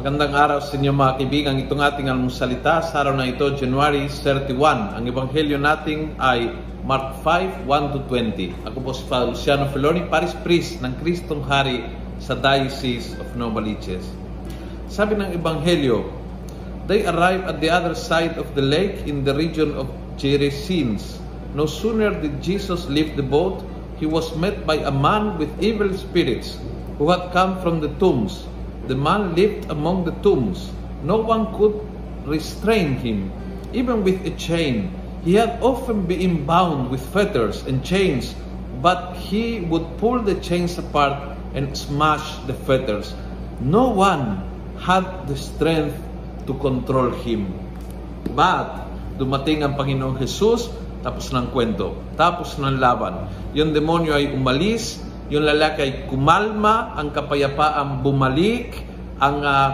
Magandang araw sa inyo mga kaibigan. Itong ating almusalita sa araw na ito, January 31. Ang ebanghelyo natin ay Mark 5, 1 to 20. Ako po si Father Luciano Feloni, Paris Priest ng Kristong Hari sa Diocese of Novaliches. Sabi ng ebanghelyo, They arrived at the other side of the lake in the region of Gerasenes. No sooner did Jesus leave the boat, he was met by a man with evil spirits who had come from the tombs. The man lived among the tombs. No one could restrain him, even with a chain. He had often been bound with fetters and chains, but he would pull the chains apart and smash the fetters. No one had the strength to control him. But, dumating ang Panginoong Jesus, tapos ng kwento, tapos ng laban. Yung demonyo ay umalis, yung lalaki ay kumalma, ang kapayapaan bumalik, ang uh,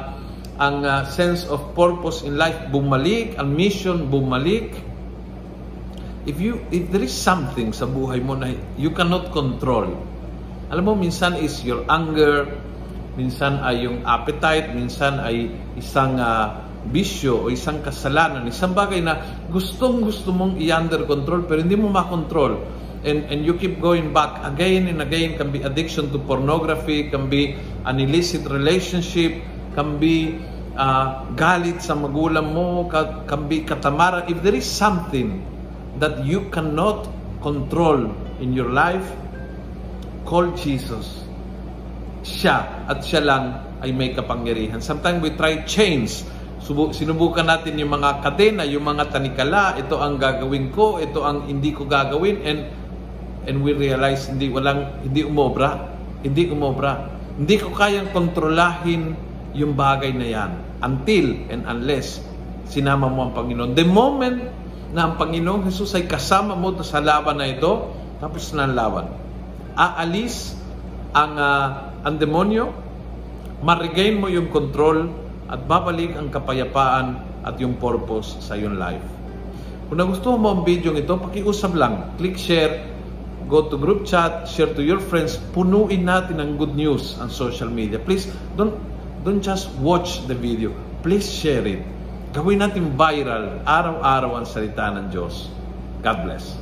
ang uh, sense of purpose in life bumalik, ang mission bumalik. If you if there is something sa buhay mo na you cannot control. Alam mo minsan is your anger, minsan ay yung appetite, minsan ay isang uh, bisyo o isang kasalanan, isang bagay na gustong gusto mong i-under control pero hindi mo makontrol and, and you keep going back again and again can be addiction to pornography, can be an illicit relationship, can be uh, galit sa magulang mo, can be katamaran. If there is something that you cannot control in your life, call Jesus. Siya at siya lang ay may kapangyarihan. Sometimes we try. Subu- sinubukan natin yung mga kadena, yung mga tanikala, ito ang gagawin ko, ito ang hindi ko gagawin, and and we realize hindi walang hindi umobra, hindi umobra. Hindi ko kayang kontrolahin yung bagay na yan until and unless sinama mo ang Panginoon. The moment na ang Panginoong Jesus ay kasama mo sa laban na ito, tapos na ang laban. Aalis ang uh, ang demonyo, ma-regain mo yung control at babalik ang kapayapaan at yung purpose sa iyong life. Kung nagustuhan mo ang video ito, pakiusap lang. Click share, go to group chat, share to your friends, punuin natin ng good news ang social media. Please, don't, don't just watch the video. Please share it. Gawin natin viral, araw-araw ang salita ng Diyos. God bless.